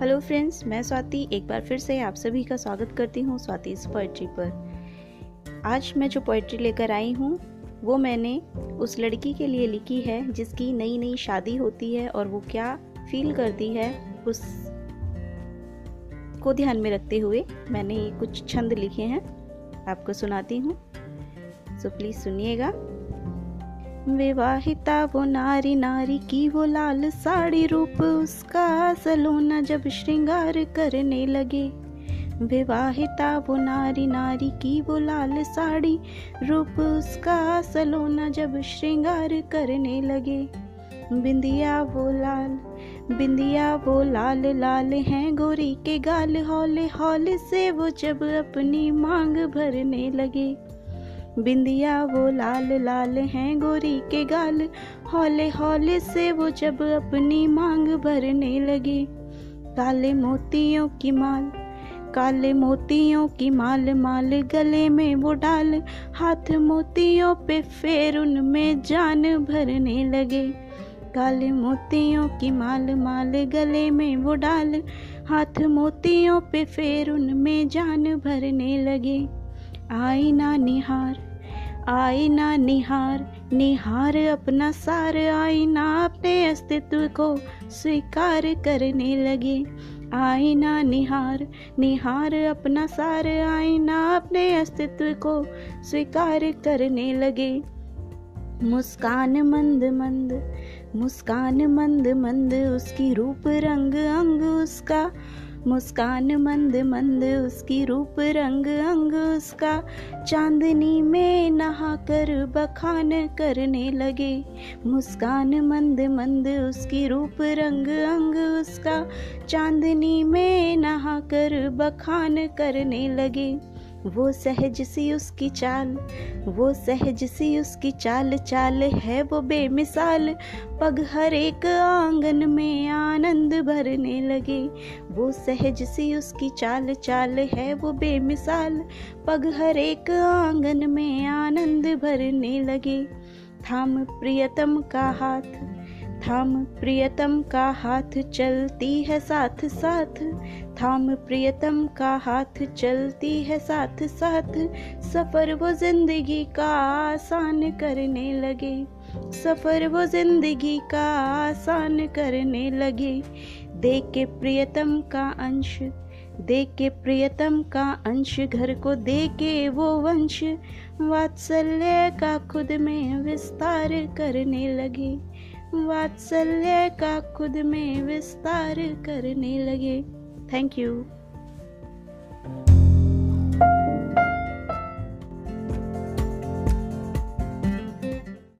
Hello friends, मैं स्वाति एक बार फिर से आप सभी का स्वागत करती हूँ स्वाति इस पोइट्री पर। आज मैं जो पोइट्री लेकर आई हूँ, वो मैंने उस लड़की के लिए लिखी है जिसकी नई नई शादी होती है और वो क्या फील करती है, उस को ध्यान में रखते हुए मैंने कुछ छंद लिखे हैं, आपको सुनाती हूँ। सो प्लीज़ सुनिएगा। विवाहिता वो नारी नारी की वो लाल साड़ी रूप, उसका सलोना जब श्रृंगार करने लगे। विवाहिता वो नारी नारी की वो लाल साड़ी रूप, उसका सलोना जब श्रृंगार करने लगे। बिंदिया वो लाल, बिंदिया वो लाल लाल हैं गोरी के गाल हौले हौले से वो जब अपनी मांग भरने लगे। बिंदिया वो लाल लाल हैं गोरी के गाल। हौले हौले से वो जब अपनी मांग भरने लगे। काले मोतियों की माल, काले मोतियों की माल माल गले में वो डाल। हाथ मोतियों पे फेर उनमें जान भरने लगे। काले मोतियों की माल माल गले में वो डाल। हाथ मोतियों पे फेर उनमें जान भरने लगे। आईना निहार आईना निहार निहार अपना सार। आईना अपने अस्तित्व को स्वीकार करने लगे। आईना निहार निहार अपना सार। आईना अपने अस्तित्व को स्वीकार करने लगे। मुस्कान मंद मंद, मुस्कान मंद मंद, उसकी रूप रंग अंग उसका मुस्कान मंद मंद उसकी रूप रंग अंग उसका। चांदनी में नहा कर बखान करने लगे। मुस्कान मंद मंद उसकी रूप रंग अंग उसका। चांदनी में नहा कर बखान करने लगे। वो सहज सी उसकी चाल, वो सहज सी उसकी चाल चाल है वो बेमिसाल। पग हर एक आँगन में आनंद भरने लगे। वो सहज सी उसकी चाल चाल है, वो बेमिसाल पग हर एक आँगन में आनंद भरने लगे। थाम प्रियतम का हाथ, थाम प्रियतम का हाथ चलती है साथ साथ। थाम प्रियतम का हाथ चलती है साथ साथ। सफ़र वो ज़िंदगी का आसान करने लगे। सफ़र वो ज़िंदगी का आसान करने लगे। देख के प्रियतम का अंश, देख के प्रियतम का अंश, घर को दे के वो वंश। वात्सल्य का खुद में विस्तार करने लगे। वात्सल्य का खुद में विस्तार करने लगे। Thank you